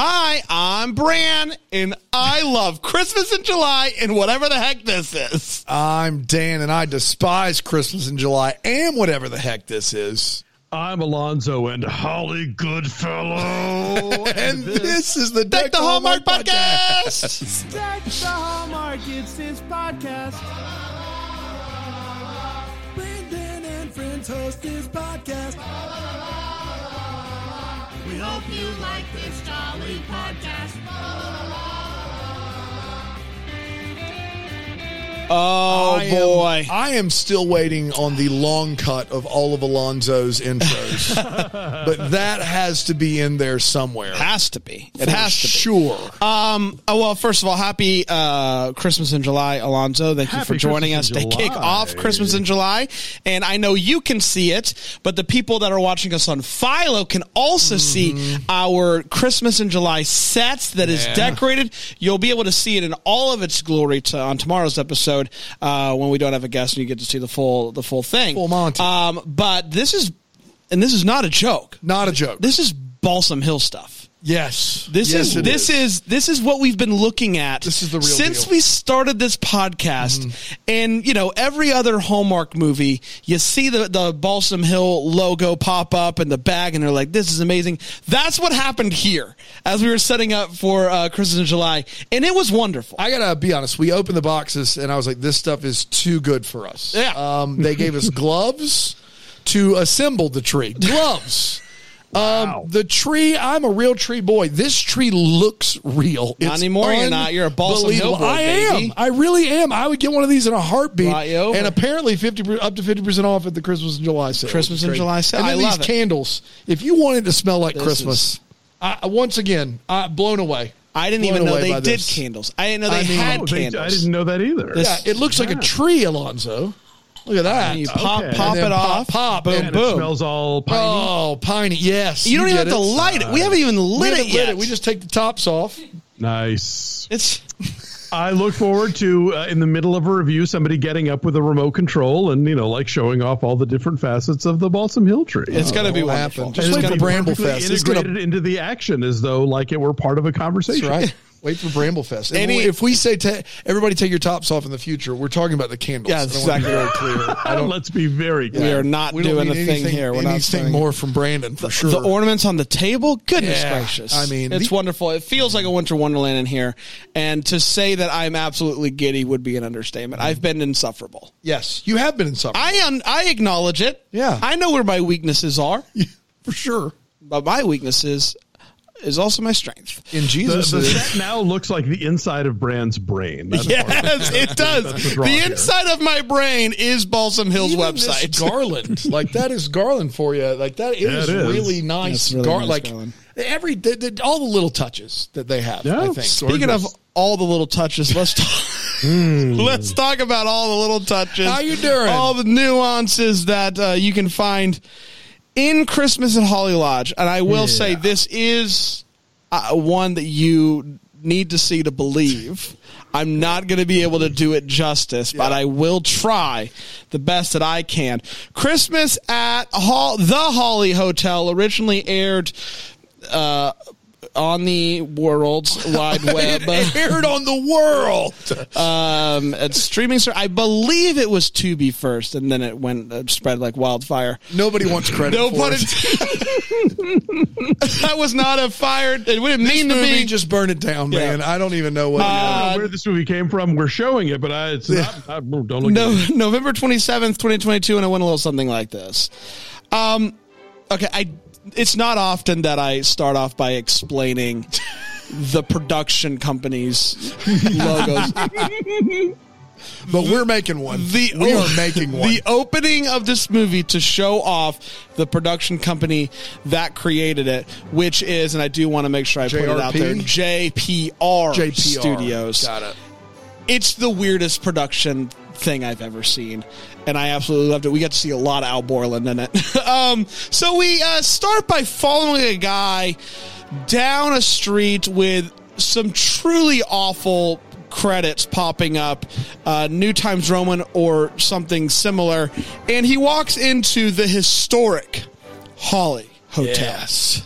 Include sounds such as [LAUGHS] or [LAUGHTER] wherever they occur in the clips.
Hi, I'm Bran, and I love Christmas in July and whatever the heck this is. I'm Dan, and I despise Christmas in July and whatever the heck this is. I'm Alonso and Holly Goodfellow. [LAUGHS] and this, is the Deck Deck the Hallmark podcast. [LAUGHS] Deck the Hallmark, it's his podcast. Brandon and friends host his podcast. Hope you like this jolly podcast. Oh I am- boy. I am still waiting on the long cut of all of Alonso's intros, [LAUGHS] but that has to be in there somewhere. has to be. It For has to be. sure. Um. Oh well. First of all, happy uh, Christmas in July, Alonso. Thank you for joining Christmas us in to kick off Christmas in July. And I know you can see it, but the people that are watching us on Philo can also see our Christmas in July sets that is Yeah. decorated. You'll be able to see it in all of its glory to, on tomorrow's episode uh, when we don't have a guest and you get to see the full the full thing. Full Monty. Um. But this is, and this is not a joke. Not a joke. This is Balsam Hill stuff. Yes. This Yes, is this is. this is what we've been looking at. This is the real since deal. Mm-hmm. we started this podcast, and you know every other Hallmark movie, you see the the Balsam Hill logo pop up in the bag, and they're like, "This is amazing." That's what happened here as we were setting up for uh, Christmas in July, and it was wonderful. I gotta be honest. We opened the boxes, and I was like, "This stuff is too good for us." Yeah. Um, they gave us [LAUGHS] gloves to assemble the tree. [LAUGHS] Gloves. Wow. Um, the tree. I'm a real tree boy. This tree looks real. Not anymore, you're not. You're a Balsam Hill unbelievable. boy, I am. baby. I really am. I would get one of these in a heartbeat. Brought you over. And apparently, fifty up to fifty percent off at the Christmas and July sale. Christmas and July sale. And then I these love it. candles. If you wanted to smell like This Christmas, is- I, once again, I blown away. I didn't even know they did this. candles. I didn't know they I mean- had Oh, they- candles. I didn't know that either. This- Yeah, it looks like a tree, Alonso. Look at that. you pop Okay. pop And it off, pop, boom and and boom. it smells all piney. Oh, piney. Yes. you don't even get have to it. light it. We haven't even lit haven't it yet. We just take the tops off. Nice. it's [LAUGHS] I look forward to uh, in the middle of a review somebody getting up with a remote control and you know like showing off all the different facets of the Balsam Hill tree. it's gonna be won't wonderful. happen. Just And wait it'll be Bramble perfectly Fest. It's gonna- Integrated into the action as though like it were part of a conversation. That's right. Wait for Bramblefest. And Any- if we say ta everybody take your tops off in the future, we're talking about the candles. Yeah, I don't want to be exactly. very clear. I [LAUGHS] don't. Let's be very clear. We are not we doing a need thing here. We're not anything saying- more from Brandon for sure. The ornaments on the table, goodness Yeah, gracious! I mean, it's the- wonderful. It feels like a winter wonderland in here, and to say that I'm absolutely giddy would be an understatement. I've been insufferable. yes, you have been insufferable. I un- I acknowledge it. Yeah. I know where my weaknesses are, [LAUGHS] for sure. but my weaknesses is also my strength. In Jesus, the is- set now looks like the inside of Brand's brain. That's Yes, it does. The here. inside of my brain is Balsam Hill's even website. garland, [LAUGHS] like that is garland for you. Like that is, Yeah, it is. really nice. Really Gar- nice like garland. every the, the, all the little touches that they have. Yeah. I think. Speaking of all the little touches, let's talk. [LAUGHS] let's talk about all the little touches. How you doing? All the nuances that uh, you can find in Christmas at Holly Lodge, and I will say this is uh, one that you need to see to believe. I'm not going to be able to do it justice, but I will try the best that I can. Christmas at Hall, the Holly Hotel originally aired uh, on the world's wide [LAUGHS] web. it aired on the world. um, at streaming ser- I believe it was Tubi first, and then it went uh, spread like wildfire. Nobody wants credit. No pun intended. that was not a fire. It didn't This mean to be. just burn it down, Yeah. man. I don't even know what. I don't know where this movie came from. We're showing it, but I, it's not. I, don't look no, at it. November twenty seventh, twenty twenty two, and I went a little something like this. Um, okay, I. It's not often that I start off by explaining the production company's [LAUGHS] logos. but we're making one. the we are [LAUGHS] making one. The opening of this movie to show off the production company that created it, which is, and I do want to make sure I put it out there, JPR, JPR Studios. Got it. It's the weirdest production thing I've ever seen, and I absolutely loved it. We got to see a lot of Al Borland in it. [LAUGHS] um, so we uh, start by following a guy down a street with some truly awful credits popping up, uh, New Times Roman or something similar, and he walks into the historic Holly Hotel Yes.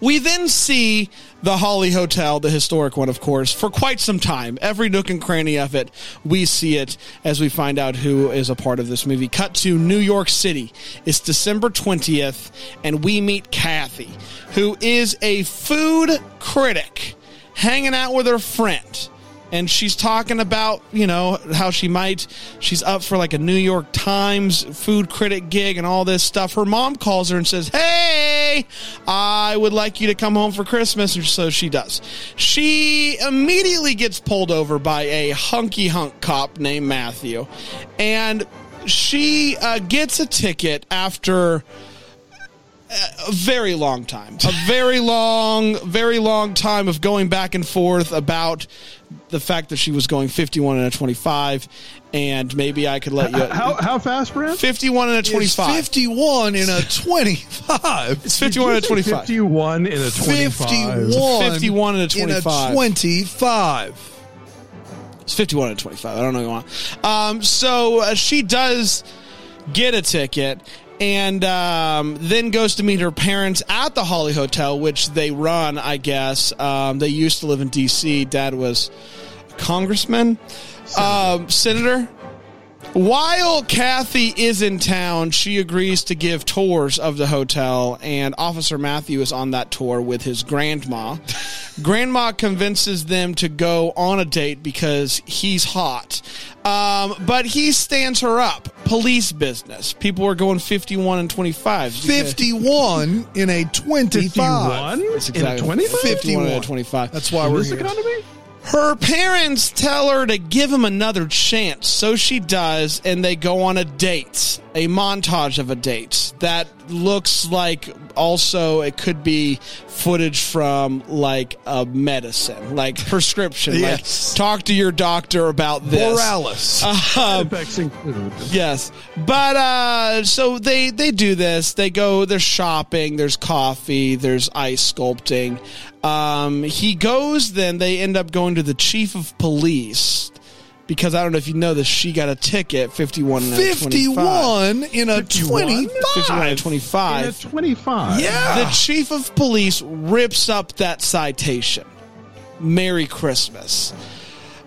we then see the Holly Hotel, the historic one, of course, for quite some time. Every nook and cranny of it, we see it as we find out who is a part of this movie. Cut to New York City. It's December 20th, and we meet Kathy, who is a food critic hanging out with her friend and she's talking about you know how she might she's up for like a new york times food critic gig and all this stuff. Her mom calls her and says hey i would like you to come home for christmas. And so she does. She immediately gets pulled over by a hunky hunk cop named matthew. And she uh, gets a ticket after a very long time. A very long, very long time of going back and forth about the fact that she was going 51 and a 25. And maybe I could let you. How, how fast, Brent? 51 and a It's 25. 51 in a [LAUGHS] 25. It's 51 and a 25. 51 in a 25. 51, 51 and a in 25. 25. It's 51 and 25. I don't know why. Um, so uh, she does get a ticket and um, then goes to meet her parents at the Holly Hotel, which they run, I guess. Um, they used to live in D.C. Dad was a congressman, um, senator. While Kathy is in town, she agrees to give tours of the hotel, and Officer Matthew is on that tour with his grandma. grandma convinces them to go on a date because he's hot. Um, but he stands her up. Police business. People are going 51 and 25. 51 in a 25. 51 That's in a 25? 51 and 51. 25. That's why In we're this here. Her parents tell her to give him another chance, so she does, and they go on a date, a montage of a date that looks like also it could be footage from like a medicine, like prescription. Yes. Like talk to your doctor about this. Morales. Um, Effects include. Yes, but uh, so they they do this. They go. There's shopping. There's coffee. There's ice sculpting. Um, he goes. Then they end up going to the chief of police because I don't know if you know this. She got a ticket. Fifty one. 51 in a 51? 51 and 25. In a 25. 25. Yeah. The chief of police rips up that citation. Merry Christmas.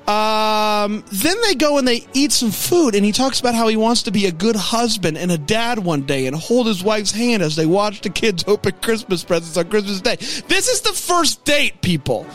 Um, then they go and they eat some food, and he talks about how he wants to be a good husband and a dad one day and hold his wife's hand as they watch the kids [LAUGHS] open Christmas presents on Christmas Day. This is the first date, people.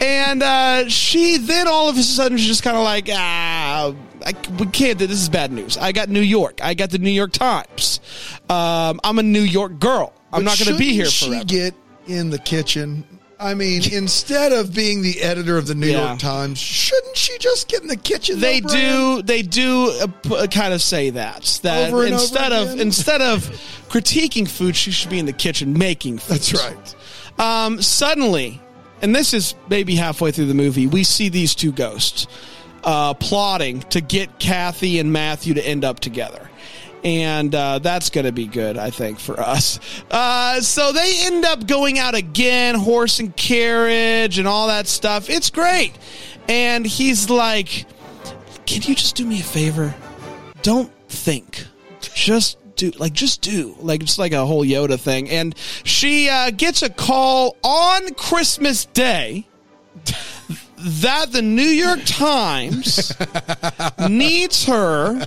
And uh, she then all of a sudden is just kind of like, ah, I, we can't. This is bad news. I got New York. I got the New York Times. Um, I'm a New York girl. I'm not going to be here forever. she get in the kitchen? I mean, [LAUGHS] instead of being the editor of the New Yeah. York Times, shouldn't she just get in the kitchen? they though, do they do uh, p- uh, kind of say that that Over and over instead of again? instead of critiquing food she should be in the kitchen making food That's right. um, suddenly and this is maybe halfway through the movie we see these two ghosts uh, plotting to get kathy and matthew to end up together and uh, that's going to be good, I think, for us. Uh, so they end up going out again, horse and carriage, and all that stuff. It's great. And he's like, Can you just do me a favor? Don't think. Just do. Like, just do. Like, it's like a whole Yoda thing. And she uh, gets a call on Christmas Day [LAUGHS] that the New York Times [LAUGHS] needs her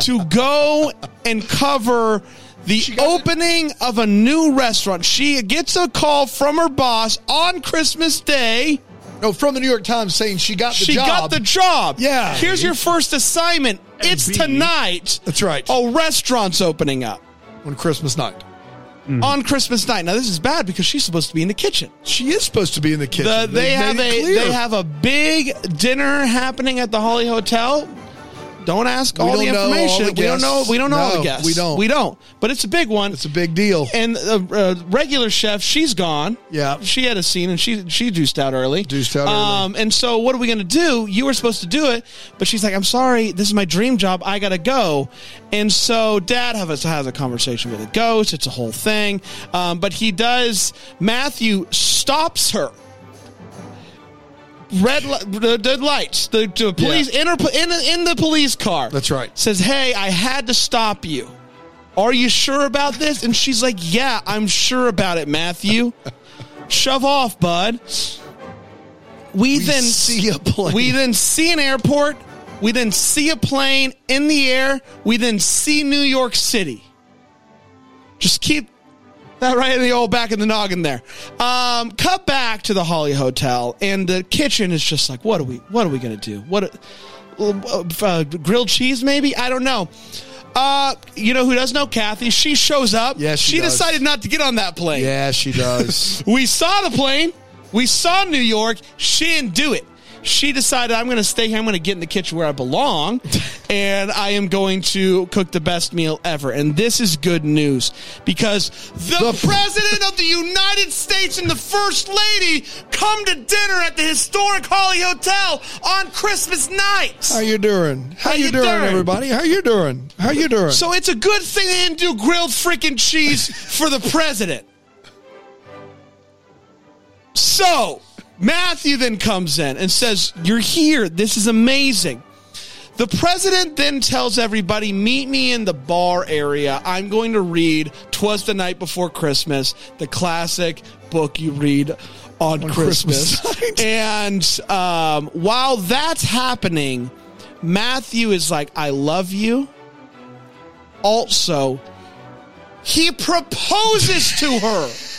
to go and cover the opening of a new restaurant. She gets a call from her boss on Christmas Day. No, from the New York Times saying she got the she job. got the job. Yeah. Here's your first assignment. It's B. tonight. That's right. A restaurant's opening up on Christmas night. Mm-hmm. on Christmas night. Now this is bad because she's supposed to be in the kitchen. She is supposed to be in the kitchen. The, they They've a clear. they have a big dinner happening at the Holly Hotel. Don't ask We all don't the know all the information. we don't know. We don't know all the guests. we don't. We don't. But it's a big one. It's a big deal. and the uh, regular chef, she's gone. Yeah. she had a scene and she she juiced out early. Juiced out early. Um, and so what are we going to do? You were supposed to do it, but she's like, "I'm sorry, this is my dream job. I got to go." And so Dad have a, has a conversation with a ghost. It's a whole thing. Um, but he does. Matthew stops her. Red the, the lights. The, the police Yeah. in, her, in in the police car. That's right. Says, "Hey, I had to stop you." Are you sure about this? And she's like, Yeah, I'm sure about it, Matthew. [LAUGHS] Shove off, bud. We, then see a plane. We then see an airport. We then see a plane in the air. We then see New York City. Just keep that right in the old back in the noggin there. Um, cut back to the Holly Hotel, and the kitchen is just like, what are we? What are we gonna do? What? Uh, uh, grilled cheese, maybe? I don't know. Uh, you know who does know? Kathy. She shows up. Yes, she she does. decided not to get on that plane. Yeah, she does. [LAUGHS] We saw the plane. We saw New York. She didn't do it. She decided I'm going to stay here. I'm going to get in the kitchen where I belong, and I am going to cook the best meal ever. And this is good news because the, The- president of the United States and the first lady come to dinner at the historic Holly Hotel on Christmas night. How you doing? How, How you, you doing, doing? everybody? How you doing? How you doing? So it's a good thing they didn't do grilled freaking cheese for the president. So Matthew then comes in and says, You're here. This is amazing. The president then tells everybody, Meet me in the bar area. I'm going to read Twas the Night Before Christmas, the classic book you read on, Christmas. Christmas [LAUGHS] and um, while that's happening, Matthew is like, I love you. Also, he proposes to her. [LAUGHS]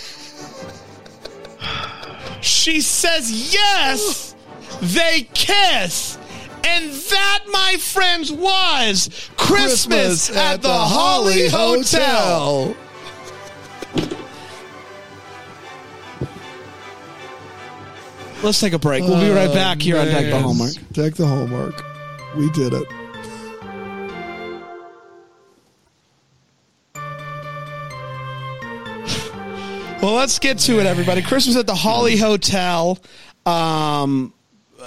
She says yes. They kiss. And that, my friends, was Christmas, at, the, Holly Hotel. Let's take a break. We'll be right back here on Deck the. Uh, Hallmark. Deck the Hallmark. We did it. Well, let's get to it, everybody. Christmas at the Holly Hotel. Um,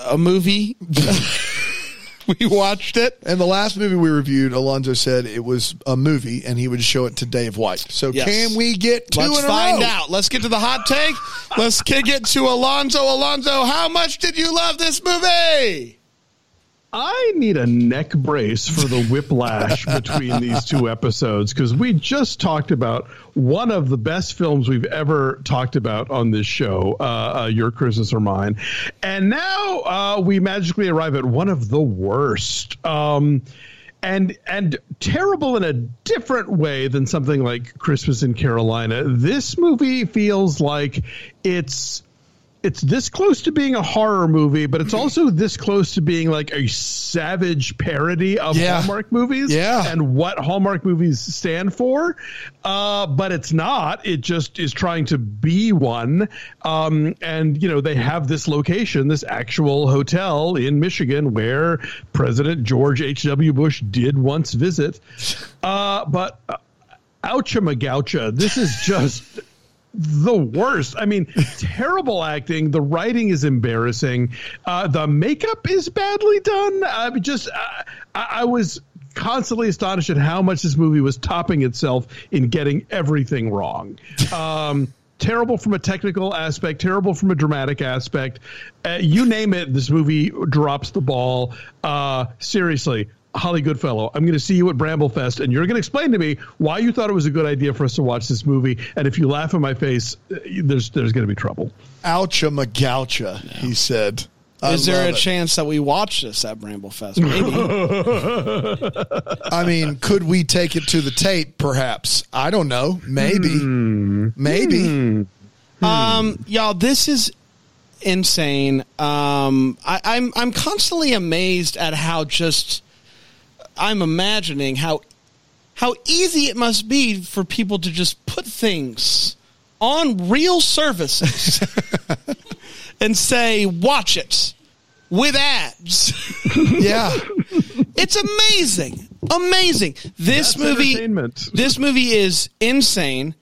a movie. [LAUGHS] we watched it. And the last movie we reviewed, Alonso said it was a movie, and he would show it to Dave White. So Yes. can we get 2 Let's in a find row? out. Let's get to the hot take. Let's kick it to Alonso. Alonso, how much did you love this movie? I need a neck brace for the whiplash [LAUGHS] between these two episodes because we just talked about one of the best films we've ever talked about on this show, uh, uh, Your Christmas or Mine. And now uh, we magically arrive at one of the worst. Um, and and terrible in a different way than something like Christmas in Carolina. This movie feels like it's it's this close to being a horror movie, but it's also this close to being like a savage parody of Yeah. Hallmark movies Yeah. and what Hallmark movies stand for. Uh, but it's not. It just is trying to be one. Um, and, you know, they have this location, this actual hotel in Michigan where President George H.W. Bush did once visit. Uh, but uh, oucha magoucha, this is just the worst. I mean, [LAUGHS] terrible acting. The writing is embarrassing. Uh, the makeup is badly done. I just uh, I, I was constantly astonished at how much this movie was topping itself in getting everything wrong. [LAUGHS] Um, terrible from a technical aspect, terrible from a dramatic aspect. Uh, you name it, this movie drops the ball. Uh, seriously. Holly Goodfellow, I'm going to see you at Bramblefest, and you're going to explain to me why you thought it was a good idea for us to watch this movie. And if you laugh in my face, uh, there's there's going to be trouble. Oucha magoucha, he said. I Is there a it. chance that we watch this at Bramblefest? Maybe. [LAUGHS] I mean, could we take it to the tape? Perhaps. I don't know. Maybe. Hmm. Maybe. um, y'all, this is insane. Um, I, I'm I'm constantly amazed at how just I'm imagining how how easy it must be for people to just put things on real services [LAUGHS] and say, "Watch it." With ads, [LAUGHS] Yeah. it's amazing, amazing. This That's movie, this movie is insane.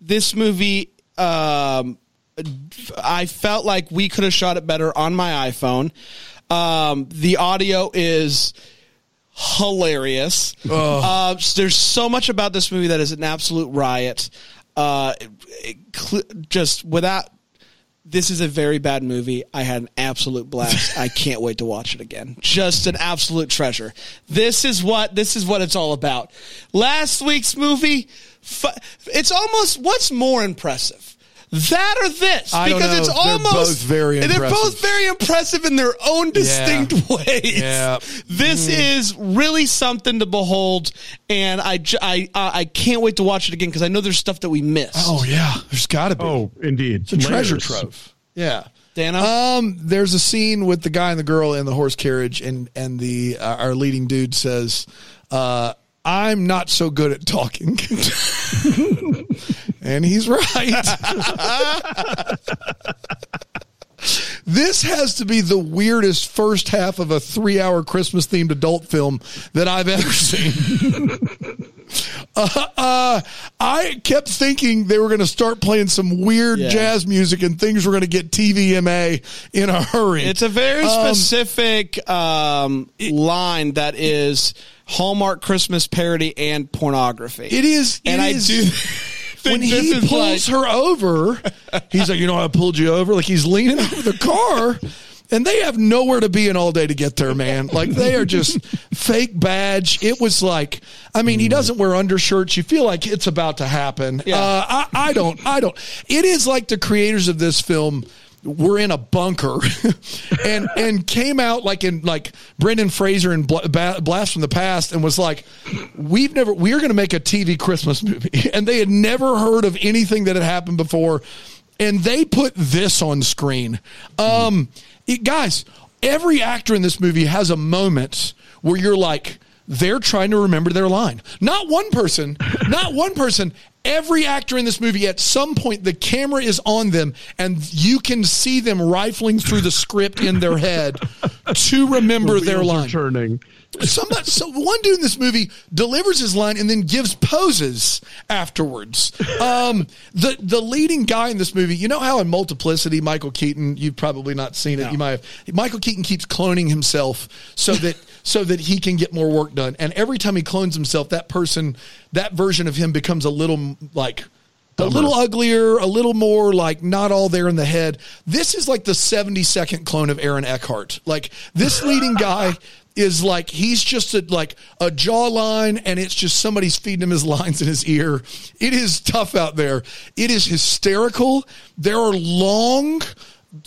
This movie, um, I felt like we could have shot it better on my iPhone. Um, the audio is hilarious. Uh, there's so much about this movie that is an absolute riot. Uh, it- cl- just without This is a very bad movie. I had an absolute blast. I [LAUGHS] can't wait to watch it again. Just an absolute treasure. This is what this is what it's all about. Last week's movie, fu- it's almost what's more impressive. That or this? I don't because it's know. They're almost both very They're impressive. both very impressive in their own distinct [LAUGHS] ways. Yeah. This is really something to behold, and I j- I I can't wait to watch it again because I know there's stuff that we missed. Oh yeah, there's got to be. Oh, indeed. it's a treasure trove. Yeah. Dana? Um, there's a scene with the guy and the girl in the horse carriage, and and the uh, our leading dude says, uh, "I'm not so good at talking," [LAUGHS] [LAUGHS] and he's [LAUGHS] right. This has to be the weirdest first half of a three hour Christmas themed adult film that I've ever [LAUGHS] seen. Uh, uh, I kept thinking they were going to start playing some weird Yeah. jazz music and things were going to get TVMA in a hurry. It's a very Um, specific um, line that is Hallmark Christmas parody and pornography. It is, and it I do. When he pulls like- her over, he's like, you know, I pulled you over. Like he's leaning over the car. And they have nowhere to be in all day to get there, man. Like they are just fake badge. It was like, I mean, he doesn't wear undershirts. You feel like it's about to happen. Yeah. Uh, I, I don't, I don't. It is like the creators of this film were in a bunker [LAUGHS] and and came out like in like Brendan Fraser and Blast from the Past and was like, we've never we're going to make a TV Christmas movie, [LAUGHS] and they had never heard of anything that had happened before, and they put this on screen. Um, it- guys, every actor in this movie has a moment where you're like. They're trying to remember their line. Not one person, not one person. Every actor in this movie, at some point, the camera is on them, and you can see them rifling through the script in their head to remember The their line. turning. Somebody, so one dude in this movie delivers his line and then gives poses afterwards. Um, the the leading guy in this movie, you know how in Multiplicity, Michael Keaton, you've probably not seen it. You might have. Michael Keaton keeps cloning himself so that so that he can get more work done. And every time he clones himself, that person, that version of him becomes a little like a little uglier, a little more like not all there in the head. This is like the 70 second clone of Aaron Eckhart. Like this [LAUGHS] leading guy is like he's just a, like a jawline and it's just somebody's feeding him his lines in his ear. It is tough out there. It is hysterical. There are long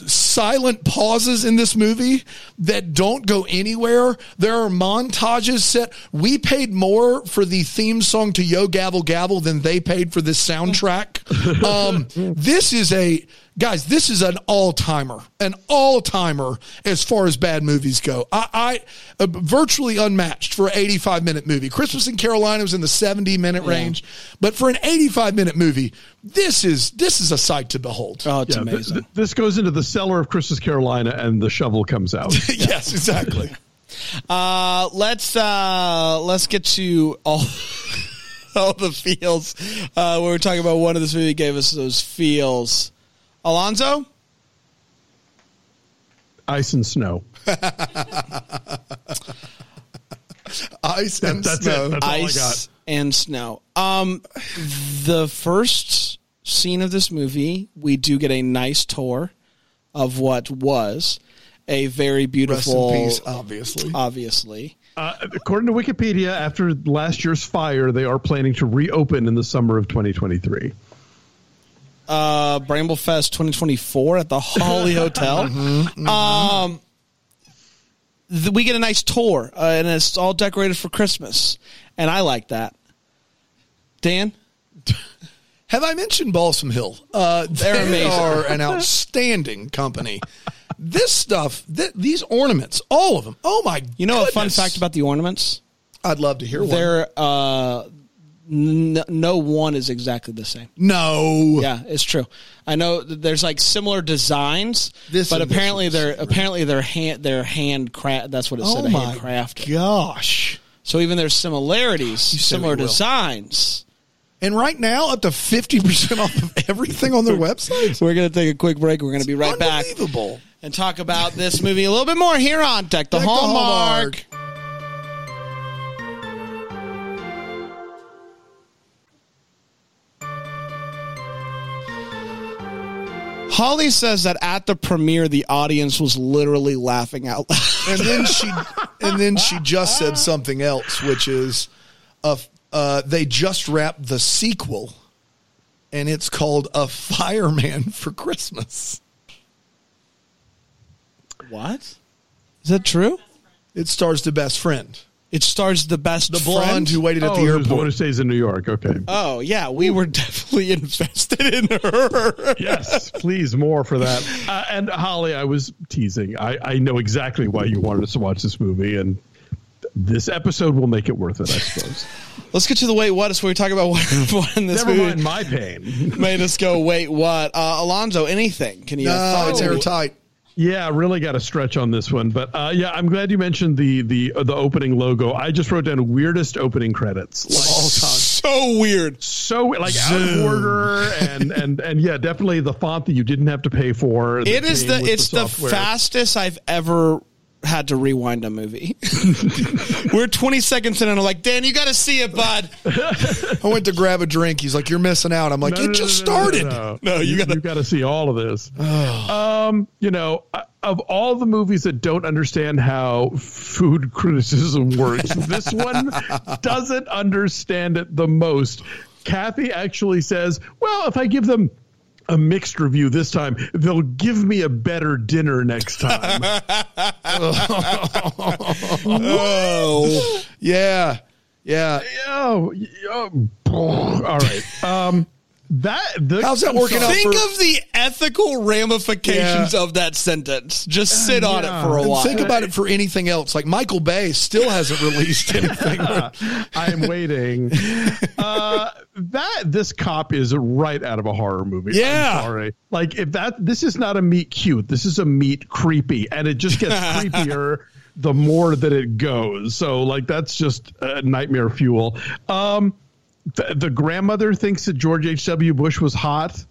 silent pauses in this movie that don't go anywhere. There are montages set. We paid more for the theme song to Yo Gabba Gabba than they paid for this soundtrack. [LAUGHS] Um, this is a guys. This is an all timer, an all timer as far as bad movies go. I, I uh, virtually unmatched for an 85 minute movie. Christmas in Carolina was in the 70 minute range, but for an 85 minute movie, this is this is a sight to behold. oh, it's Yeah, th- amazing. th- this goes into the cellar of Christmas Carolina, and the shovel comes out. [LAUGHS] yes, exactly. [LAUGHS] Uh, let's uh, let's get to all [LAUGHS] all the feels. Uh, we were talking about one of this movie gave us those feels. Alonso, Ice and snow. [LAUGHS] Ice and That's snow. it. That's all I ice and snow. Um, the first scene of this movie, we do get a nice tour of what was a very beautiful. peace, obviously. Obviously, Uh, according to Wikipedia, after last year's fire, they are planning to reopen in the summer of 2023. Uh, Bramblefest 2024 at the Holly [LAUGHS] Hotel. Um, th- we get a nice tour, uh, and it's all decorated for Christmas, and I like that. Dan, [LAUGHS] Have I mentioned Balsam Hill? Uh, They're they amazing. are an outstanding company. This stuff, th- these ornaments, all of them. Oh my! you know a fun fact about the ornaments? I'd love to hear one. They're uh, n- no one is exactly the same. no, Yeah, it's true. I know that there's like similar designs, This but apparently they're apparently they're hand they're hand craft. That's what it said. Oh my handcrafted. gosh! So even there's similarities, said similar designs. And right now, up to fifty percent off of everything on their website. [LAUGHS] We're gonna take a quick break. We're gonna be right back Unbelievable. and talk about this movie a little bit more here on Deck the Deck the Hallmark. Holly says that at the premiere, the audience was literally laughing out loud. and then she [LAUGHS] and then she just said something else, which is, uh, uh, they just wrapped the sequel, and it's called A Fireman [LAUGHS] for Christmas. what? Is that true? It stars the best friend, It stars the best the blonde friend? who waited at oh, the who's the one airport. who stays in New York. Okay. Oh yeah, we were [LAUGHS] definitely invested in her. yes, please more for that. [LAUGHS] Uh, and Holly, I was teasing. I, I know exactly why you wanted us to watch this movie, and this episode will make it worth it, I suppose. [LAUGHS] Let's get to the wait what. It's where we talk about what, what in this Never movie mind my pain. made us go wait what. Uh, Alonso, anything? Can you? No, it's Oh. airtight. Yeah, really got to stretch on this one, but uh, yeah, I'm glad you mentioned the the uh, the opening logo. I just wrote down weirdest opening credits. Like, All time. So weird. so like out of order and and and yeah, definitely the font that you didn't have to pay for. It is the it's the, software. fastest I've ever had to rewind a movie. [LAUGHS] We're 20 seconds in and I'm like, Dan, you got to see it, bud. I went to grab a drink. He's like, "You're missing out." I'm like, No, "It no, just no, started." No, you you, gotta- got to see all of this. [SIGHS] um, you know, of all the movies that don't understand how food [LAUGHS] criticism works, this one doesn't understand it the most. Kathy actually says, "Well, if I give them." A mixed review this time. They'll give me a better dinner next time. [LAUGHS] [LAUGHS] Oh. Yeah, yeah. oh, oh, all right. Um, that the, How's that working sorry. out? Think for- of the ethical ramifications Yeah. of that sentence. Just sit on Yeah. it for a And while. Think about it for anything else. Like Michael Bay still hasn't released [LAUGHS] anything. I am waiting. [LAUGHS] Uh, that this cop is right out of a horror movie. Yeah. I'm sorry. Like if that this is not a meet cute. This is a meet creepy, and it just gets [LAUGHS] creepier the more that it goes. So like that's just uh, nightmare fuel. Um, the, the grandmother thinks that George H. W. Bush was hot.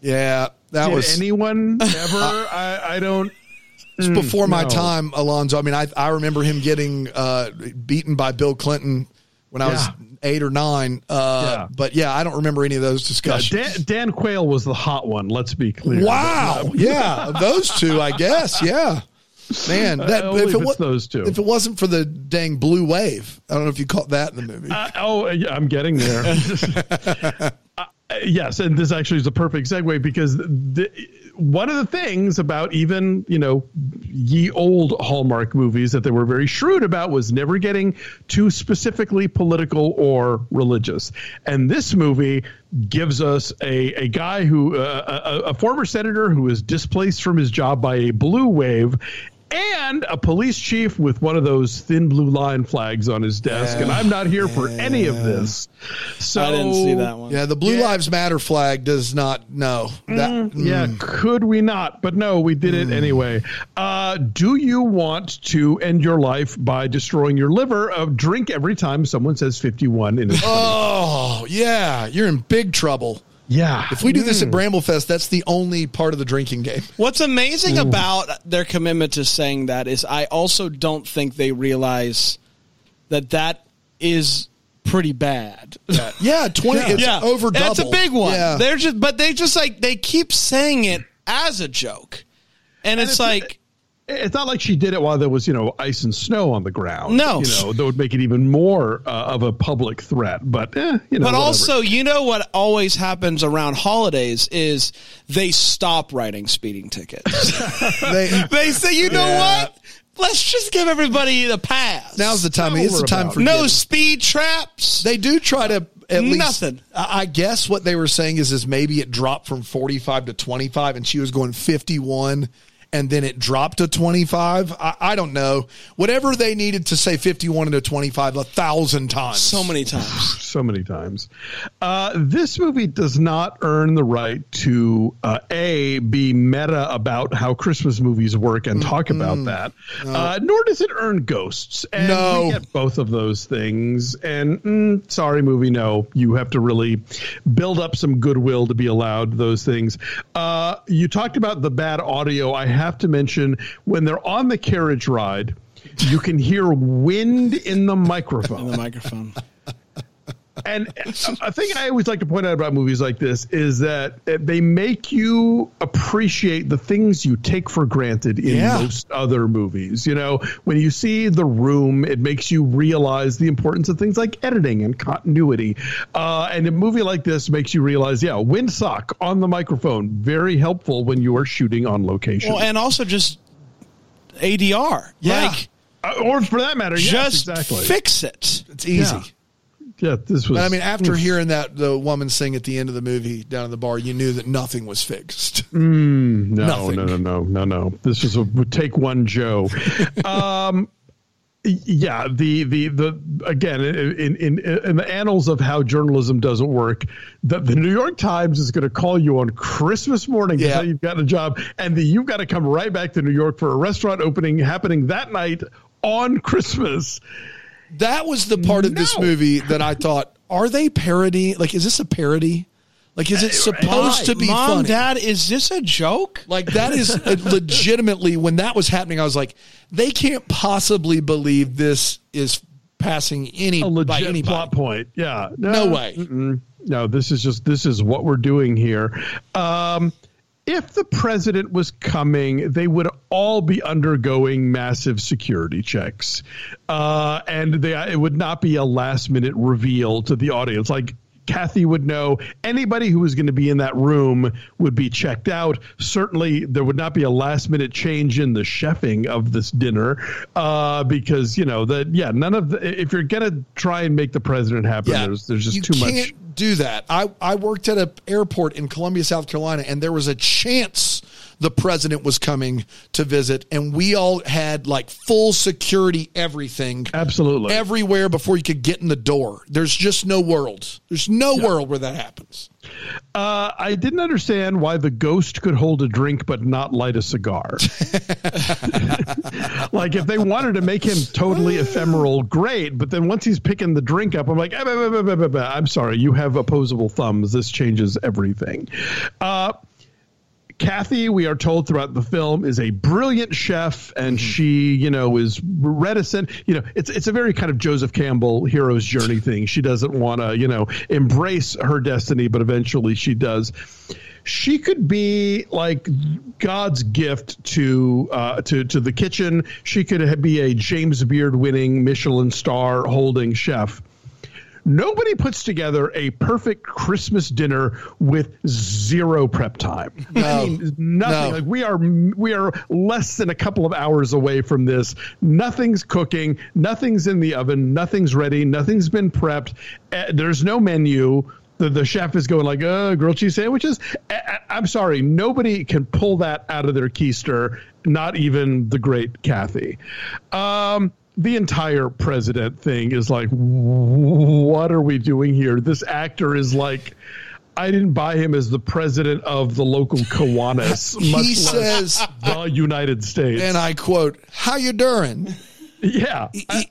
yeah, that Did was anyone [LAUGHS] ever? I, I don't. It's before my no. time, Alonso. I mean, I I remember him getting uh, beaten by Bill Clinton when I was eight or nine. Uh, Yeah. But yeah, I don't remember any of those discussions. Dan, Dan Quayle was the hot one. Let's be clear. wow. yeah, those two, I guess. Yeah. Man, that only if, it it's wa- those two. if it wasn't for the dang blue wave, I don't know if you caught that in the movie. Uh, oh, yeah, I'm getting there. [LAUGHS] Uh, yes, and this actually is a perfect segue because the, one of the things about even you know ye old Hallmark movies that they were very shrewd about was never getting too specifically political or religious, and this movie gives us a, a guy who uh, a, a former senator who is displaced from his job by a blue wave and a police chief with one of those thin blue line flags on his desk and i'm not here for any of this so I didn't see that one. yeah, the Blue Yeah. Lives Matter flag does not. No, mm, that yeah mm. could we not but no we did it mm. anyway uh, do you want to end your life by destroying your liver of drink every time someone says 51 in a Oh yeah, you're in big trouble. Yeah If we do this at mm. Bramblefest, that's the only part of the drinking game. What's amazing about their commitment to saying that is I also don't think they realize that that is pretty bad. Yeah, twenty. It's yeah, over double. That's a big one. Yeah. They're just, but they just like they keep saying it as a joke, and, it's, it's- like it's not like she did it while there was you know ice and snow on the ground No. you know that would make it even more uh, of a public threat but eh, you know But whatever. also, you know what always happens around holidays is they stop writing speeding tickets. [LAUGHS] They, they say, you know Yeah. what? Let's just give everybody the pass. now's the time. It's the time about for no giving. speed traps. They do try to at least Nothing. I I guess what they were saying is is maybe it dropped from forty five to twenty five, and she was going fifty one. And then it dropped to 25. I, I don't know. Whatever they needed to say 51 into 25 a thousand times. so many times. so many times. Uh, this movie does not earn the right to uh, a be meta about how Christmas movies work and talk about that. Uh, nor does it earn ghosts. And No. we get both of those things. And mm, sorry, movie, no, you have to really build up some goodwill to be allowed those things. Uh, you talked about the bad audio. I have to mention when they're on the carriage ride. You can hear wind in the microphone. The microphone. And a thing I always like to point out about movies like this is that they make you appreciate the things you take for granted in Yeah. most other movies. You know, when you see The Room, it makes you realize the importance of things like editing and continuity. Uh, and a movie like this makes you realize, yeah, windsock on the microphone, very helpful when you are shooting on location. Well, and also just ADR. Yeah. Like, Uh, or for that matter, yes, just exactly. fix it. It's easy. Yeah. Yeah, this was. But I mean, after hearing that the woman sing at the end of the movie down at the bar, you knew that nothing was fixed. No, Nothing. no, no, no, no, no. This was a take one Joe. [LAUGHS] um, yeah, the the the again in in in the annals of how journalism doesn't work, the, the New York Times is going to call you on Christmas morning to Yeah. you you've got a job, and the, you've got to come right back to New York for a restaurant opening happening that night on Christmas. That was the part of this movie that I thought, are they parody? Like, is this a parody? Like, is it supposed to be Mom, funny? Dad, is this a joke? Like that is [LAUGHS] legitimately when that was happening. I was like, they can't possibly believe this is passing any A by legit plot point. Yeah, No way. Mm-mm. No, this is just this is what we're doing here. Um, if the president was coming, they would all be undergoing massive security checks, uh, and they it would not be a last minute reveal to the audience. Like Kathy would know anybody who was going to be in that room would be checked out. Certainly, there would not be a last minute change in the chefing of this dinner uh, because you know that yeah, none of the, if you're going to try and make the president happen, there's there's just too much. can't do that. I, I worked at an airport in Columbia, South Carolina, and there was a chance the president was coming to visit, and we all had like full security, everything, Absolutely. everywhere before you could get in the door. There's just no world. There's no world where that happens. Uh, I didn't understand why the ghost could hold a drink but not light a cigar. like if they wanted to make him totally ephemeral, great. But then once he's picking the drink up, I'm like, "Ah, bah, bah, bah, bah, bah." I'm sorry, you have opposable thumbs. This changes everything. Uh, Kathy, we are told throughout the film, is a brilliant chef, and she, you know, is reticent. You know, it's it's a very kind of Joseph Campbell hero's journey thing. She doesn't want to, you know, embrace her destiny, but eventually she does. She could be like God's gift to uh, to to the kitchen. She could be a James Beard winning Michelin star holding chef. Nobody puts together a perfect Christmas dinner with zero prep time. I mean, nothing. No. Like we are, we are less than a couple of hours away from this. Nothing's cooking. Nothing's in the oven. Nothing's ready. Nothing's been prepped. Uh, there's no menu. The, the chef is going like, uh, grilled cheese sandwiches. I, I- I'm sorry, nobody can pull that out of their keister. Not even the great Kathy. Um, the entire president thing is like, what are we doing here? This actor is like, I didn't buy him as the president of the local [LAUGHS] Kiwanis, much He less says, the United States. and I quote, "How you doing?" yeah, I,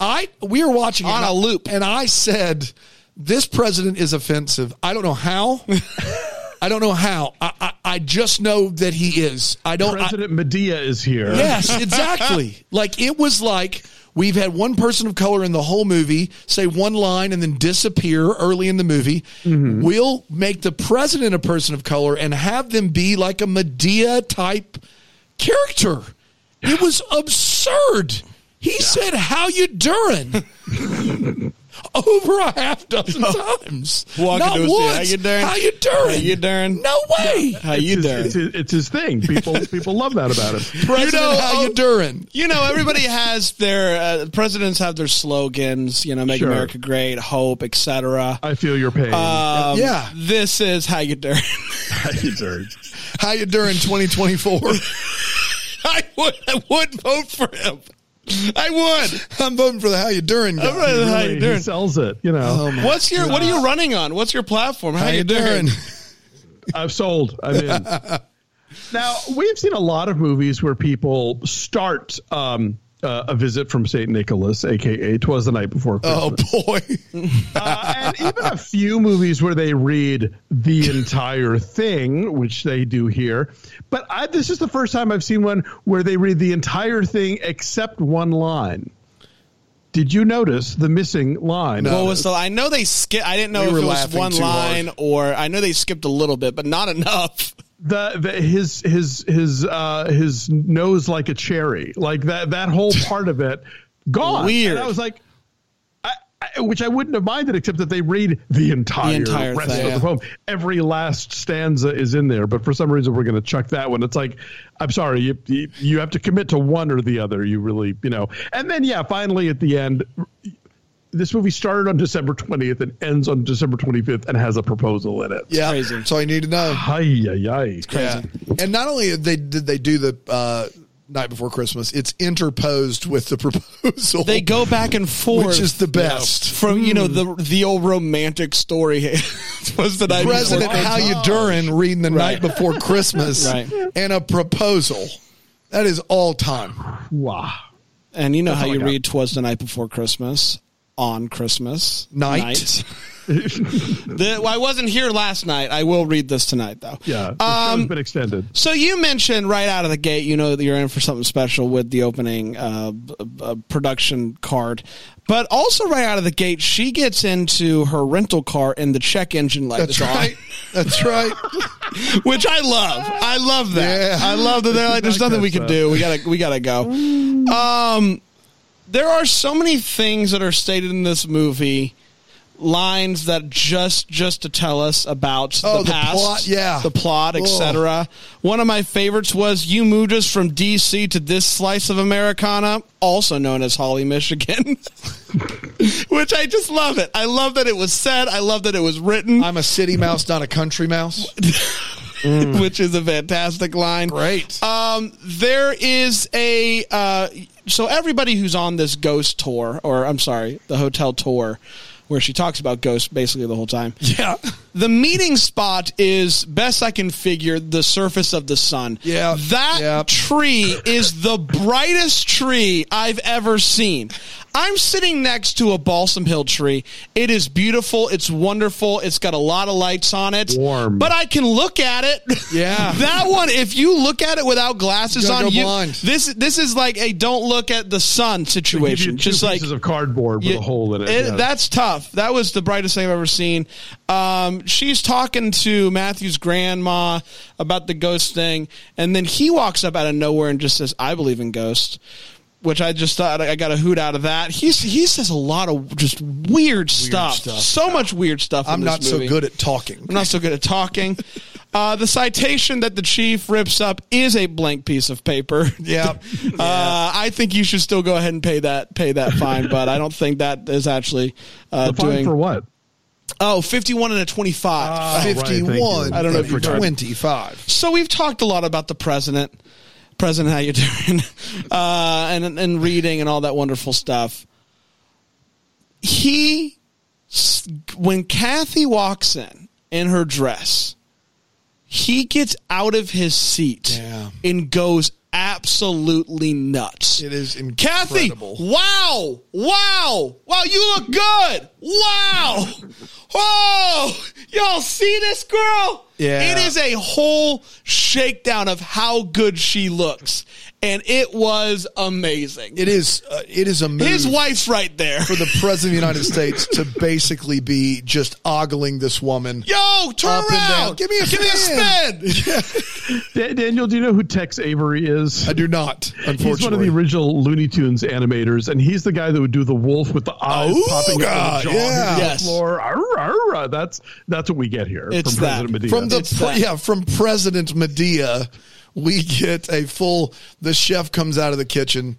I we were watching it On and a I- loop. and I said, "This president is offensive." I don't know how. [LAUGHS] I don't know how. I, I, I just know that he is. I don't. I, President Medea is here. yes, [LAUGHS] exactly. like it was like we've had one person of color in the whole movie say one line and then disappear early in the movie. Mm-hmm. We'll make the president a person of color and have them be like a Medea type character. It was absurd. He said, "How you doing?" [LAUGHS] Over a half dozen [LAUGHS] times. Walking Not to his- once. how you doing? How you doing? How you doing? No way. How It's you his, doing? it's, his, it's his thing. People [LAUGHS] people love that about him. President, know, how you doing? You know, everybody has their uh, presidents have their slogans. You know, make Sure. America great, hope, etc. I feel your pain. Um, Yeah. This is how you doing. [LAUGHS] How you doing 2024? I would. I would vote for him. I would. I'm voting for the how you doing guy. I'm voting- Really, how you he sells it. You know, What's your? What are you running on? What's your platform? How, How you doing? [LAUGHS] I've sold. I'm in. [LAUGHS] now we've seen a lot of movies where people start um, uh, a visit from Saint Nicholas, aka "Twas the Night Before Oh boy. [LAUGHS] uh, and even a few movies where they read the entire thing, which they do here. But I, this is the first time I've seen one where they read the entire thing except one line. Did you notice the missing line? What was the? I know they skip. I didn't know We if it was one line hard. or I know they skipped a little bit, but not enough. The, the his his his uh his nose like a cherry like that that whole [LAUGHS] part of it gone Weird. and i was like I, I, which I wouldn't have minded, except that they read the entire, entire rest thing. of the poem. Every last stanza is in there, but for some reason we're going to chuck that one. It's like, I'm sorry, you, you you have to commit to one or the other. You really, you know. And then yeah, finally at the end, this movie started on December 20th and ends on December 25th and has a proposal in it. Yeah, crazy. that's all you need to know. Hi, yi, yi. Yeah. And not only did they did they do the uh, night before Christmas, it's interposed with the [LAUGHS] proposal. They go back and forth, which is the best. from you know the the old romantic story. [LAUGHS] was the night President before How You Durin reading the night before [LAUGHS] Christmas Right. and a proposal. That is all time. Wow. And you know how you read "Twas the Night Before Christmas" on Christmas Night. [LAUGHS] the, well, I wasn't here last night. I will read this tonight, though. Yeah, show's Um, been extended. so you mentioned right out of the gate, you know that you're in for something special with the opening uh, uh, production card, but also right out of the gate, she gets into her rental car and the check engine light That's is on. right. That's right. [LAUGHS] which I love. I love that. Yeah. I love that they're like, there's nothing we can do. We gotta, we gotta go. Um, there are so many things that are stated in this movie, lines that just, just to tell us about Oh, the the past, plot, yeah. the plot, etc. One of my favorites was "You moved us from D.C. to this slice of Americana, also known as Holly, Michigan." [LAUGHS] Which I just love it. I love that it was said. I love that it was written. I'm a city mouse, not a country mouse. [LAUGHS] which is a fantastic line. Great. Um, there is a uh, so everybody who's on this ghost tour, or I'm sorry, the hotel tour, where she talks about ghosts basically the whole time. Yeah. The meeting spot is best I can figure the surface of the sun. Yeah. That Yeah. tree is the brightest tree I've ever seen. I'm sitting next to a balsam hill tree. It is beautiful. It's wonderful. It's got a lot of lights on it. Warm. But I can look at it. Yeah. [LAUGHS] that one, if you look at it without glasses on, you, blind. this this is like a don't look at the sun situation. Just like pieces of cardboard with yeah, a hole in it. yeah. That's tough. That was the brightest thing I've ever seen. Um, she's talking to Matthew's grandma about the ghost thing, and then he walks up out of nowhere and just says, "I believe in ghosts." Which I just thought I got a hoot out of that. He's he says a lot of just weird, stuff. stuff. so much weird stuff. I'm this not so good at talking. I'm not so good at talking. [LAUGHS] Uh, the citation that the chief rips up is a blank piece of paper. [LAUGHS] Yeah. Uh, I think you should still go ahead and pay that pay that fine, [LAUGHS] but I don't think that is actually uh, The fine doing. for what? oh, 51 and a 25. Ah. right, thank you. 51. I don't know if you forgot. 25. so we've talked a lot about the president. President, how you doing? [LAUGHS] Uh, and and reading and all that wonderful stuff. He, when Kathy walks in in her dress, he gets out of his seat Yeah. and goes absolutely nuts. It is Kathy, incredible. wow, wow, wow, you look good. Wow. Oh, y'all see this girl? Yeah. It is a whole shakedown of how good she looks. And it was amazing. It is. Uh, it is amazing. His wife's right there. for the president of the United States to [LAUGHS] basically be just ogling this woman. Yo, turn Up and around. down. Give me a Give me a spin. spin. [LAUGHS] Da- Daniel, do you know who Tex Avery is? I do not. Unfortunately, He's one of the original Looney Tunes animators, and he's the guy that would do the wolf with the eyes Oh, popping God, out of the jaw yeah. Yes. the floor. Arr, arr, arr. That's that's what we get here It's from that. President Medea. from the It's pre- that. yeah from President Medea, we get a full. The chef comes out of the kitchen.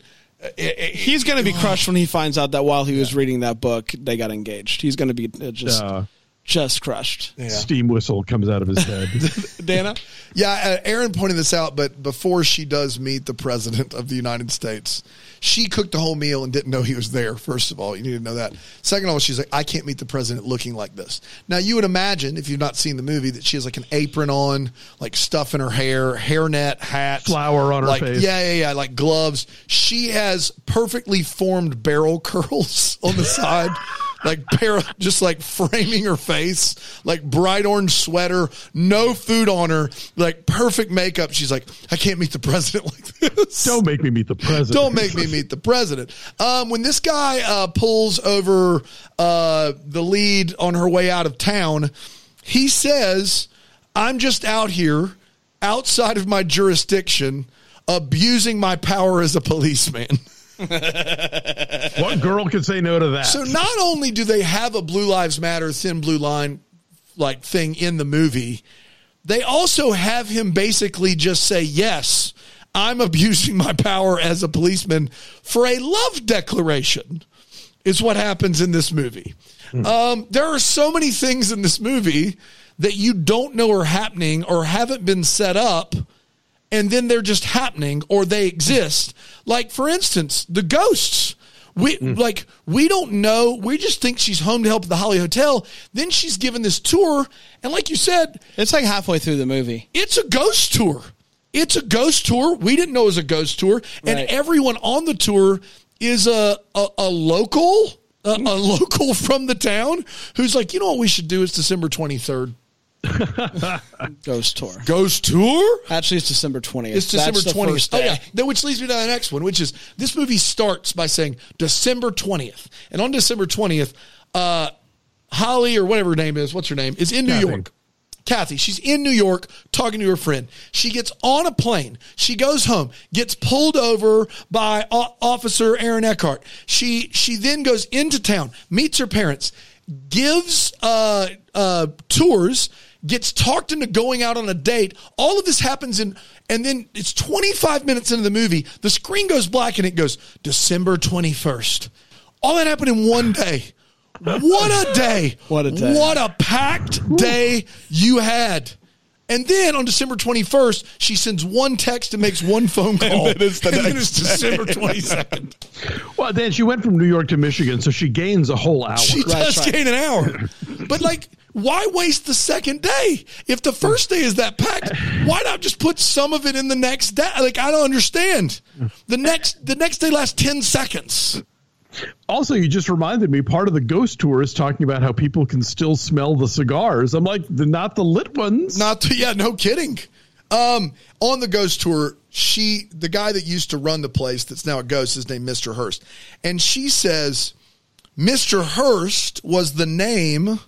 He's going to be crushed when he finds out that while he was reading that book, they got engaged. He's going to be uh, just Uh, just crushed. yeah. steam whistle comes out of his head. [LAUGHS] Dana? Yeah, uh, Aaron pointed this out, but before she does meet the president of the United States, she cooked the whole meal and didn't know he was there. First of all, you need to know that. Second of all, she's like, I can't meet the president looking like this. Now, you would imagine if you've not seen the movie that she has like an apron on, like stuff in her hair, hairnet, hat, Flour on her like, face. Yeah, yeah, yeah, like gloves. She has perfectly formed barrel [LAUGHS] curls on the side. Like just like framing her face, like bright orange sweater, no food on her, like perfect makeup. She's like, I can't meet the president like this. Don't make me meet the president. Don't make me meet the president. Um, when this guy uh, pulls over uh, the lead on her way out of town, he says, I'm just out here outside of my jurisdiction abusing my power as a policeman. [LAUGHS] [LAUGHS] What girl could say no to that? So not only do they have a Blue Lives Matter thin blue line like thing in the movie, they also have him basically just say, "Yes, I'm abusing my power as a policeman for a love declaration." Is what happens in this movie. Um, there are so many things in this movie that you don't know are happening or haven't been set up and then they're just happening or they exist. Like for instance, the ghosts. We mm. like we don't know. We just think she's home to help at the Holly Hotel. Then she's given this tour, and like you said, It's like halfway through the movie. it's a ghost tour. It's a ghost tour. We didn't know it was a ghost tour, and Right. everyone on the tour is a a, a local, a, a mm. local [LAUGHS] from the town who's like, you know what we should do? It's December twenty third. [LAUGHS] Ghost tour. Ghost tour. Actually, it's December 20th. It's December That's twentieth. Oh yeah, then which leads me to the next one, which is this movie starts by saying December twentieth, and on December twentieth, uh, Holly or whatever her name is, what's her name, is in New Kathy. York. Kathy, she's in New York talking to her friend. She gets on a plane. She goes home, gets pulled over by O- Officer Aaron Eckhart. She she then goes into town, meets her parents, gives uh, uh, tours, gets talked into going out on a date. All of this happens in, and then it's 25 minutes into the movie. The screen goes black and it goes December 21st. All that happened in one day. What a day. [LAUGHS] What a day. What a packed day you had. And then on December 21st, she sends one text and makes one phone [LAUGHS] call. then it's the and then it's December 22nd. well, then she went from New York to Michigan, so she gains a whole hour. She Right, does right. gain an hour. [LAUGHS] But like, why waste the second day? If the first day is that packed, why not just put some of it in the next day? Like, I don't understand. The next the next day lasts 10 seconds. Also, you just reminded me part of the ghost tour is talking about how people can still smell the cigars. I'm like, not the lit ones. Not the, yeah, no kidding. Um, on the ghost tour, she the guy that used to run the place that's now a ghost is named Mr. Hurst. And she says Mr. Hurst was the name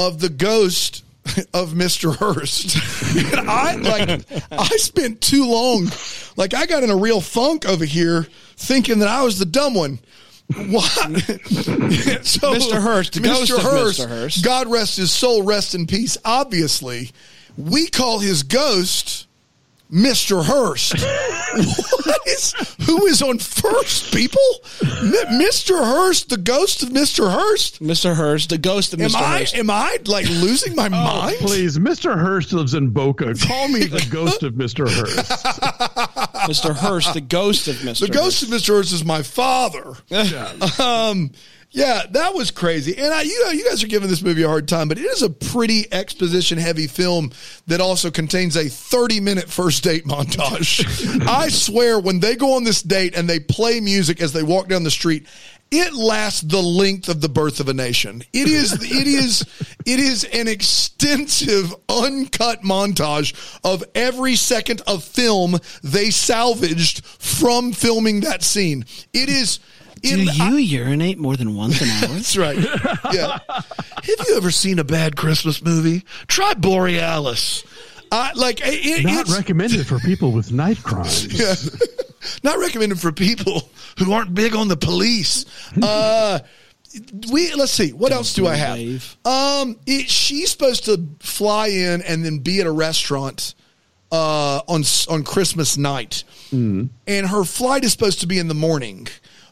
of the ghost of Mr. Hurst. [LAUGHS] and I like I spent too long. Like I got in a real funk over here thinking that I was the dumb one. What? [LAUGHS] so, Mr. Hurst, ghost of Mr. Hurst. God rest his soul, rest in peace. Obviously, we call his ghost Mr. Hurst. [LAUGHS] what is who is on first, people? M- Mr. Hurst, the ghost of Mr. Hurst. Mr. Hurst, the ghost of Am Mr. I Hurst. am I like losing my [LAUGHS] Oh, mind? please, Mr. Hurst lives in Boca. Call me the [LAUGHS] ghost of Mr. Hurst. Mr. Hurst, the ghost of Mr. The ghost of Mr. Hurst is my father. um, yeah, that was crazy. And I, you know, you guys are giving this movie a hard time, but it is a pretty exposition heavy film that also contains a 30 minute first date montage. [LAUGHS] I swear, when they go on this date and they play music as they walk down the street, it lasts the length of the birth of a nation. It is, it is, it is an extensive, uncut montage of every second of film they salvaged from filming that scene. It is. It- I- urinate more than once an hour? [LAUGHS] that's right. Yeah. Have you ever seen a bad Christmas movie? Try Borealis. I like it, it- Not it's recommended for people with night crimes. [LAUGHS] yeah. not recommended for people who aren't big on the police. Uh, we let's see what else do I have. wave. Um, it, she's supposed to fly in and then be at a restaurant uh, on on Christmas night, and her flight is supposed to be in the morning.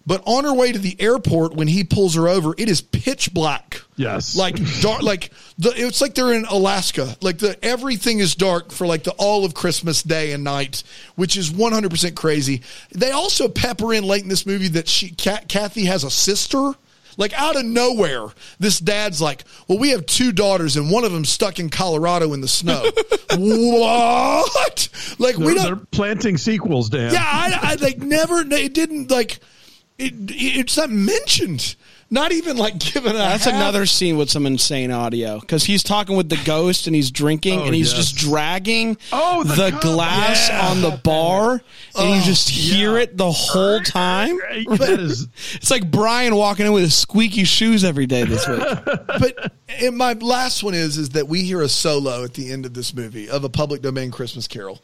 But on her way to the airport, when he pulls her over, it is pitch black. Yes. like dark, like the it's like they're in Alaska. Like the everything is dark for like the all of Christmas Day and night, which is one hundred percent crazy. They also pepper in late in this movie that she Kathy has a sister. Like out of nowhere, this dad's like, "Well, we have two daughters, and one of them's stuck in Colorado in the snow." [LAUGHS] what? Like we They're, don't. they're planting sequels, Dan. Yeah, I, I like never. It didn't like. It, it's not mentioned. not even like giving a. That's half- another scene with some insane audio because he's talking with the ghost and he's drinking Oh, and he's yes. just dragging Oh, the the, glass Yeah. on the bar and you oh, just hear yeah. it the whole time. that is [LAUGHS] It's like Brian walking in with his squeaky shoes every day this week. [LAUGHS] but and my last one is is that we hear a solo at the end of this movie of a public domain Christmas Carol,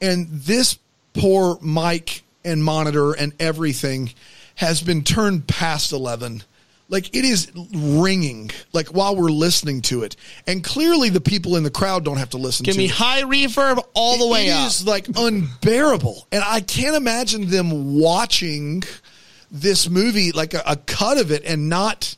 and this poor mic and monitor and everything has been turned past eleven. Like it is ringing, like while we're listening to it, and clearly the people in the crowd don't have to listen. Give to me it. high reverb all the way It up. is like unbearable, and I can't imagine them watching this movie like a, a cut of it and not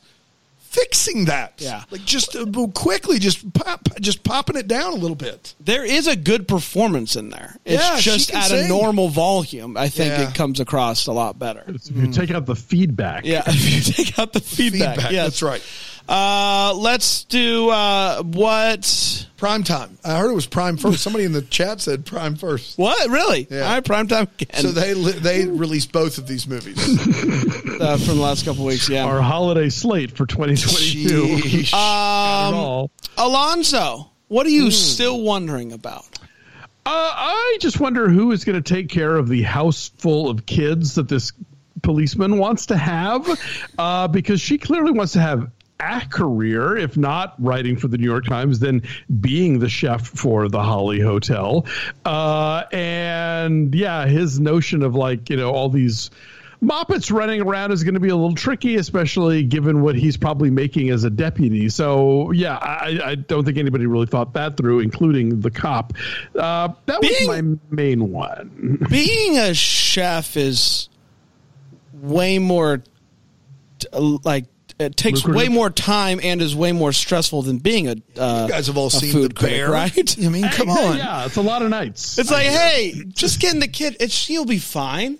fixing that. Yeah. like just uh, quickly, just pop, just popping it down a little bit. There is a good performance in there. It's Yeah, just can at a normal volume. I think Yeah. it comes across a lot better. if you take out the feedback. Yeah, [LAUGHS] if you take out the feedback. Feedback. yes. That's right. Uh, let's do uh, what? Prime time. I heard it was prime first. Somebody in the chat said prime first. What really? Yeah. All right, prime time again. So they li- they released both of these movies. [LAUGHS] uh, from the last couple weeks. Yeah. Our holiday slate for 2022. Sheesh. Um, all. Alonso, what are you still wondering about? Uh, I just wonder who is going to take care of the house full of kids that this policeman wants to have, uh, because she clearly wants to have a career, if not writing for the New York Times, then being the chef for the Holly Hotel. Uh, and yeah, his notion of like, you know, all these. Moppets running around is going to be a little tricky, especially given what he's probably making as a deputy. So, yeah, I, I don't think anybody really thought that through, including the cop. Uh, that was my main one. [LAUGHS] Being a chef is way more t- like it takes Lucrative? way more time and is way more stressful than being a uh, you guys have all seen food the critic, bear, right? [LAUGHS] I mean, come on. Yeah, it's a lot of nights. It's like, hey, just getting the kid. It's she'll be fine.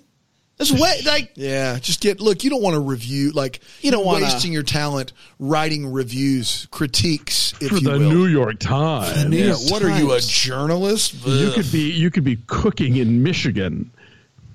It's way [LAUGHS] like Yeah, just get look. You don't want to review like You don't wanna- wasting your talent writing reviews, critiques, if for you the will. New York Times. New New York- York what are you, a Times. journalist? You Ugh. could be you could be cooking in Michigan.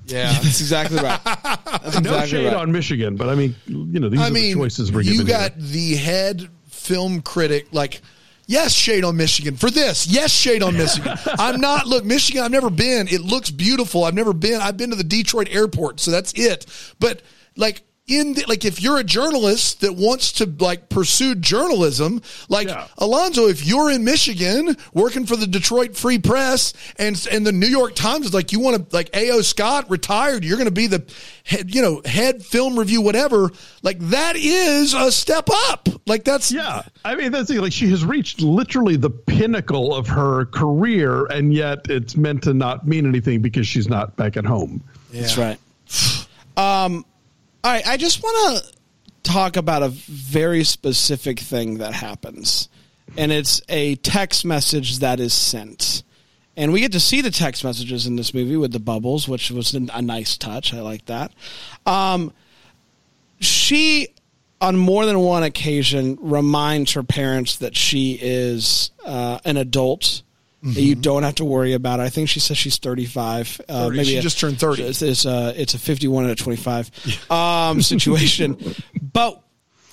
Yeah. [LAUGHS] that's exactly right. [LAUGHS] That's No exactly shade right. on Michigan, but I mean, you know, these I are mean, the choices we're given. you got here. the head film critic, like, yes, shade on Michigan for this. Yes, shade on Michigan. [LAUGHS] I'm not. Look, Michigan. I've never been. It looks beautiful. I've never been. I've been to the Detroit airport, so that's it. But like. In the, like, if you're a journalist that wants to like pursue journalism, like Yeah. Alonso, if you're in Michigan working for the Detroit Free Press and and the New York Times is like you want to like A.O. Scott retired, you're going to be the head, you know, head film review whatever. Like that is a step up. Like that's Yeah, I mean that's the like she has reached literally the pinnacle of her career, and yet it's meant to not mean anything because she's not back at home. That's right. Um, all right, I just want to talk about a very specific thing that happens, and it's a text message that is sent. And we get to see the text messages in this movie with the bubbles, which was a nice touch. I like that. Um, she, on more than one occasion, reminds her parents that she is uh, an adult. That you don't have to worry about. it. I think she says she's thirty-five. Uh, 30. maybe She a- just turned 30. It's, it's a it's a fifty-one and a twenty-five um, [LAUGHS] situation. but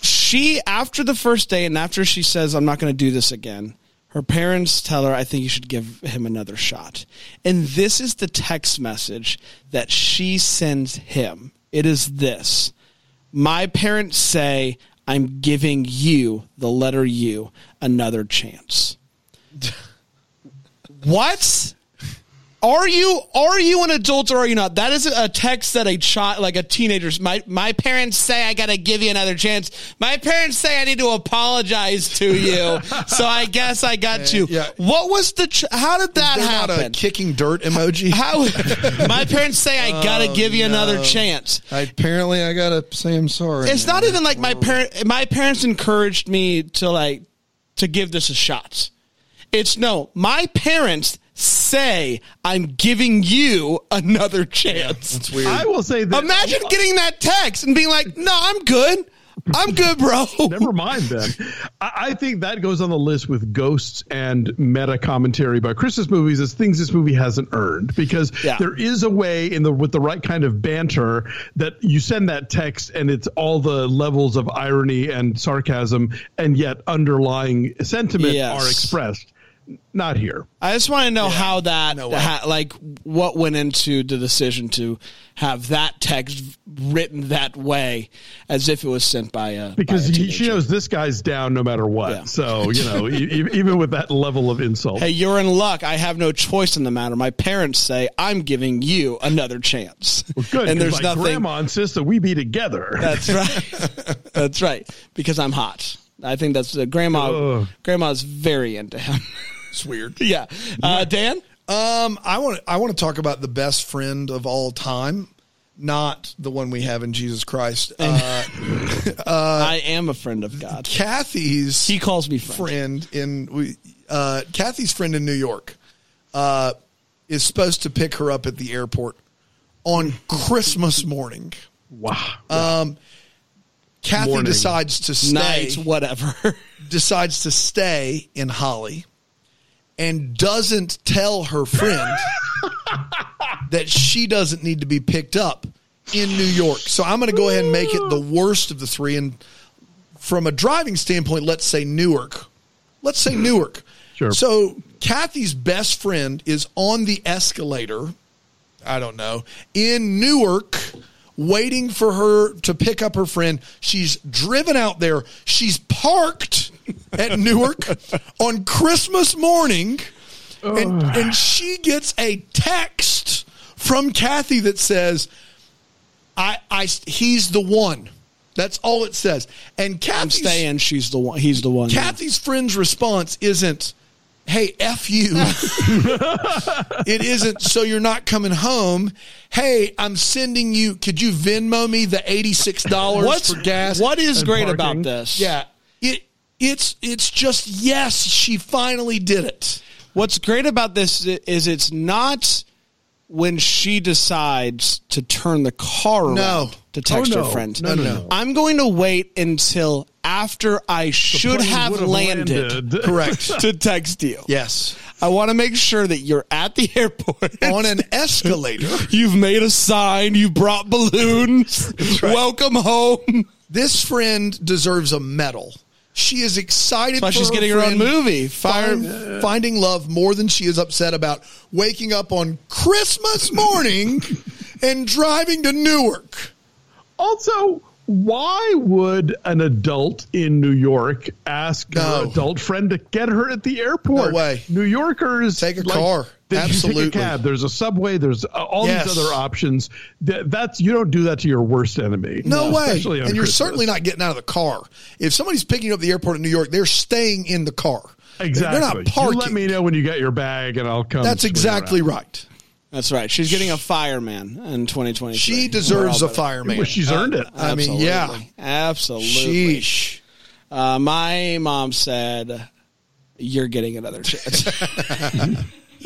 she, after the first day, and after she says, "I'm not going to do this again," her parents tell her, "I think you should give him another shot." And this is the text message that she sends him. It is this: My parents say, "I'm giving you the letter U another chance." [LAUGHS] What? Are you are you an adult or are you not? That is a text that a child, like a teenager's. My my parents say I got to give you another chance. My parents say I need to apologize to you. [LAUGHS] so I guess I got to. yeah. What was the? Ch- how did that They're not a happen? kicking dirt emoji. [LAUGHS] How? my parents say I [LAUGHS] got to Oh, give you another chance. I, apparently, I gotta say I'm sorry. It's not even like my parent. My parents encouraged me to like to give this a shot. It's no. My parents say I'm giving you another chance. It's weird. I will say that Imagine getting that text and being like, "No, I'm good. I'm good, bro. [LAUGHS] Never mind then. I, I think that goes on the list with ghosts and meta commentary about Christmas movies as things this movie hasn't earned because Yeah. there is a way in the with the right kind of banter that you send that text and it's all the levels of irony and sarcasm and yet underlying sentiment Yes. are expressed. Not here. I just want to know how that, No ha- like, what went into the decision to have that text written that way, as if it was sent by a Because by a he, she knows this guy's down no matter what. Yeah. So, you know, e- even with that level of insult. Hey, you're in luck. I have no choice in the matter. My parents say I'm giving you another chance. Good. and 'cause there's my nothing. grandma insists that we be together. That's right. [LAUGHS] that's right. Because I'm hot. I think that's uh, grandma. Ugh. Grandma's very into him. It's weird. yeah. Uh, Dan. Um, I want I want to talk about the best friend of all time, not the one we have in Jesus Christ. [LAUGHS] [LAUGHS] Uh, I am a friend of God. Kathy's He calls me friend. friend in we uh, Kathy's friend in New York uh, is supposed to pick her up at the airport on Christmas morning. wow. Kathy Morning. decides to stay. Night, whatever. [LAUGHS] decides to stay in Holly and doesn't tell her friend [LAUGHS] that she doesn't need to be picked up in New York. So I'm going to go ahead and make it the worst of the three. And from a driving standpoint, let's say Newark. Let's say Newark. Sure. So Kathy's best friend is on the escalator. I don't know in Newark, waiting for her to pick up her friend. She's driven out there. She's parked at Newark on Christmas morning, and and she gets a text from Kathy that says, "I I he's the one." That's all it says. And I'm Kathy's staying. She's the one. He's the one. Kathy's friend's response isn't, "Hey, f you." [LAUGHS] it isn't. So you're not coming home. Hey, I'm sending you. Could you Venmo me the eighty six dollars What's for gas? What is And great parking. about this? Yeah. It it's it's just yes, she finally did it. What's great about this is it's not when she decides to turn the car around No. to text Oh, no. her friend. No, no, mm-hmm. no. I'm going to wait until after I should have landed, landed. [LAUGHS] Correct. to text you. yes. I want to make sure that you're at the airport [LAUGHS] On an escalator. [LAUGHS] You've made a sign. You brought balloons. Welcome home. This friend deserves a medal. She is excited. That's why for she's her getting her own movie. Fire. find- finding love more than she is upset about waking up on Christmas morning [LAUGHS] and driving to Newark. Also, why would an adult in New York ask No. her adult friend to get her at the airport? No way. New Yorkers Take a car. Absolutely. take a cab? There's a subway. There's uh, all Yes. these other options. That, that's you don't do that to your worst enemy. No way. Especially on And you're Christmas. certainly not getting out of the car. If somebody's picking you up at the airport in New York, they're staying in the car. exactly. They're not parking. You let me know when you get your bag, and I'll come. That's exactly around. right. That's right. She's getting a fireman in 2023. She deserves a fireman. Well, she's earned it. I mean, yeah. Absolutely. Sheesh. Uh, my mom said, "You're getting another chance." [LAUGHS] [LAUGHS]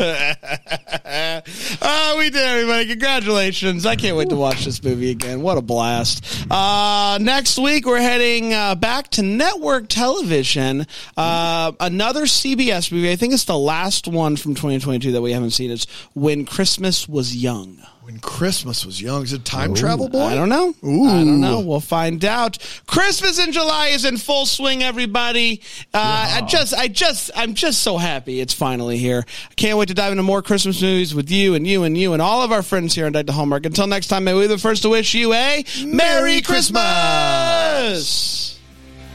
oh, we did, everybody! Congratulations! I can't wait to watch this movie again. What a blast! Uh, next week we're heading uh, back to network television. Uh, another CBS movie. I think it's the last one from 2022 that we haven't seen. It's When Christmas Was Young. When Christmas was young, is it time travel boy? I don't know. Ooh. I don't know. We'll find out. Christmas in July is in full swing, everybody. Uh, I just, I just, I'm just so happy it's finally here. I can't wait to dive into more Christmas movies with you and you and you and all of our friends here on Deck the Hallmark. Until next time, may we be the first to wish you a Merry Christmas.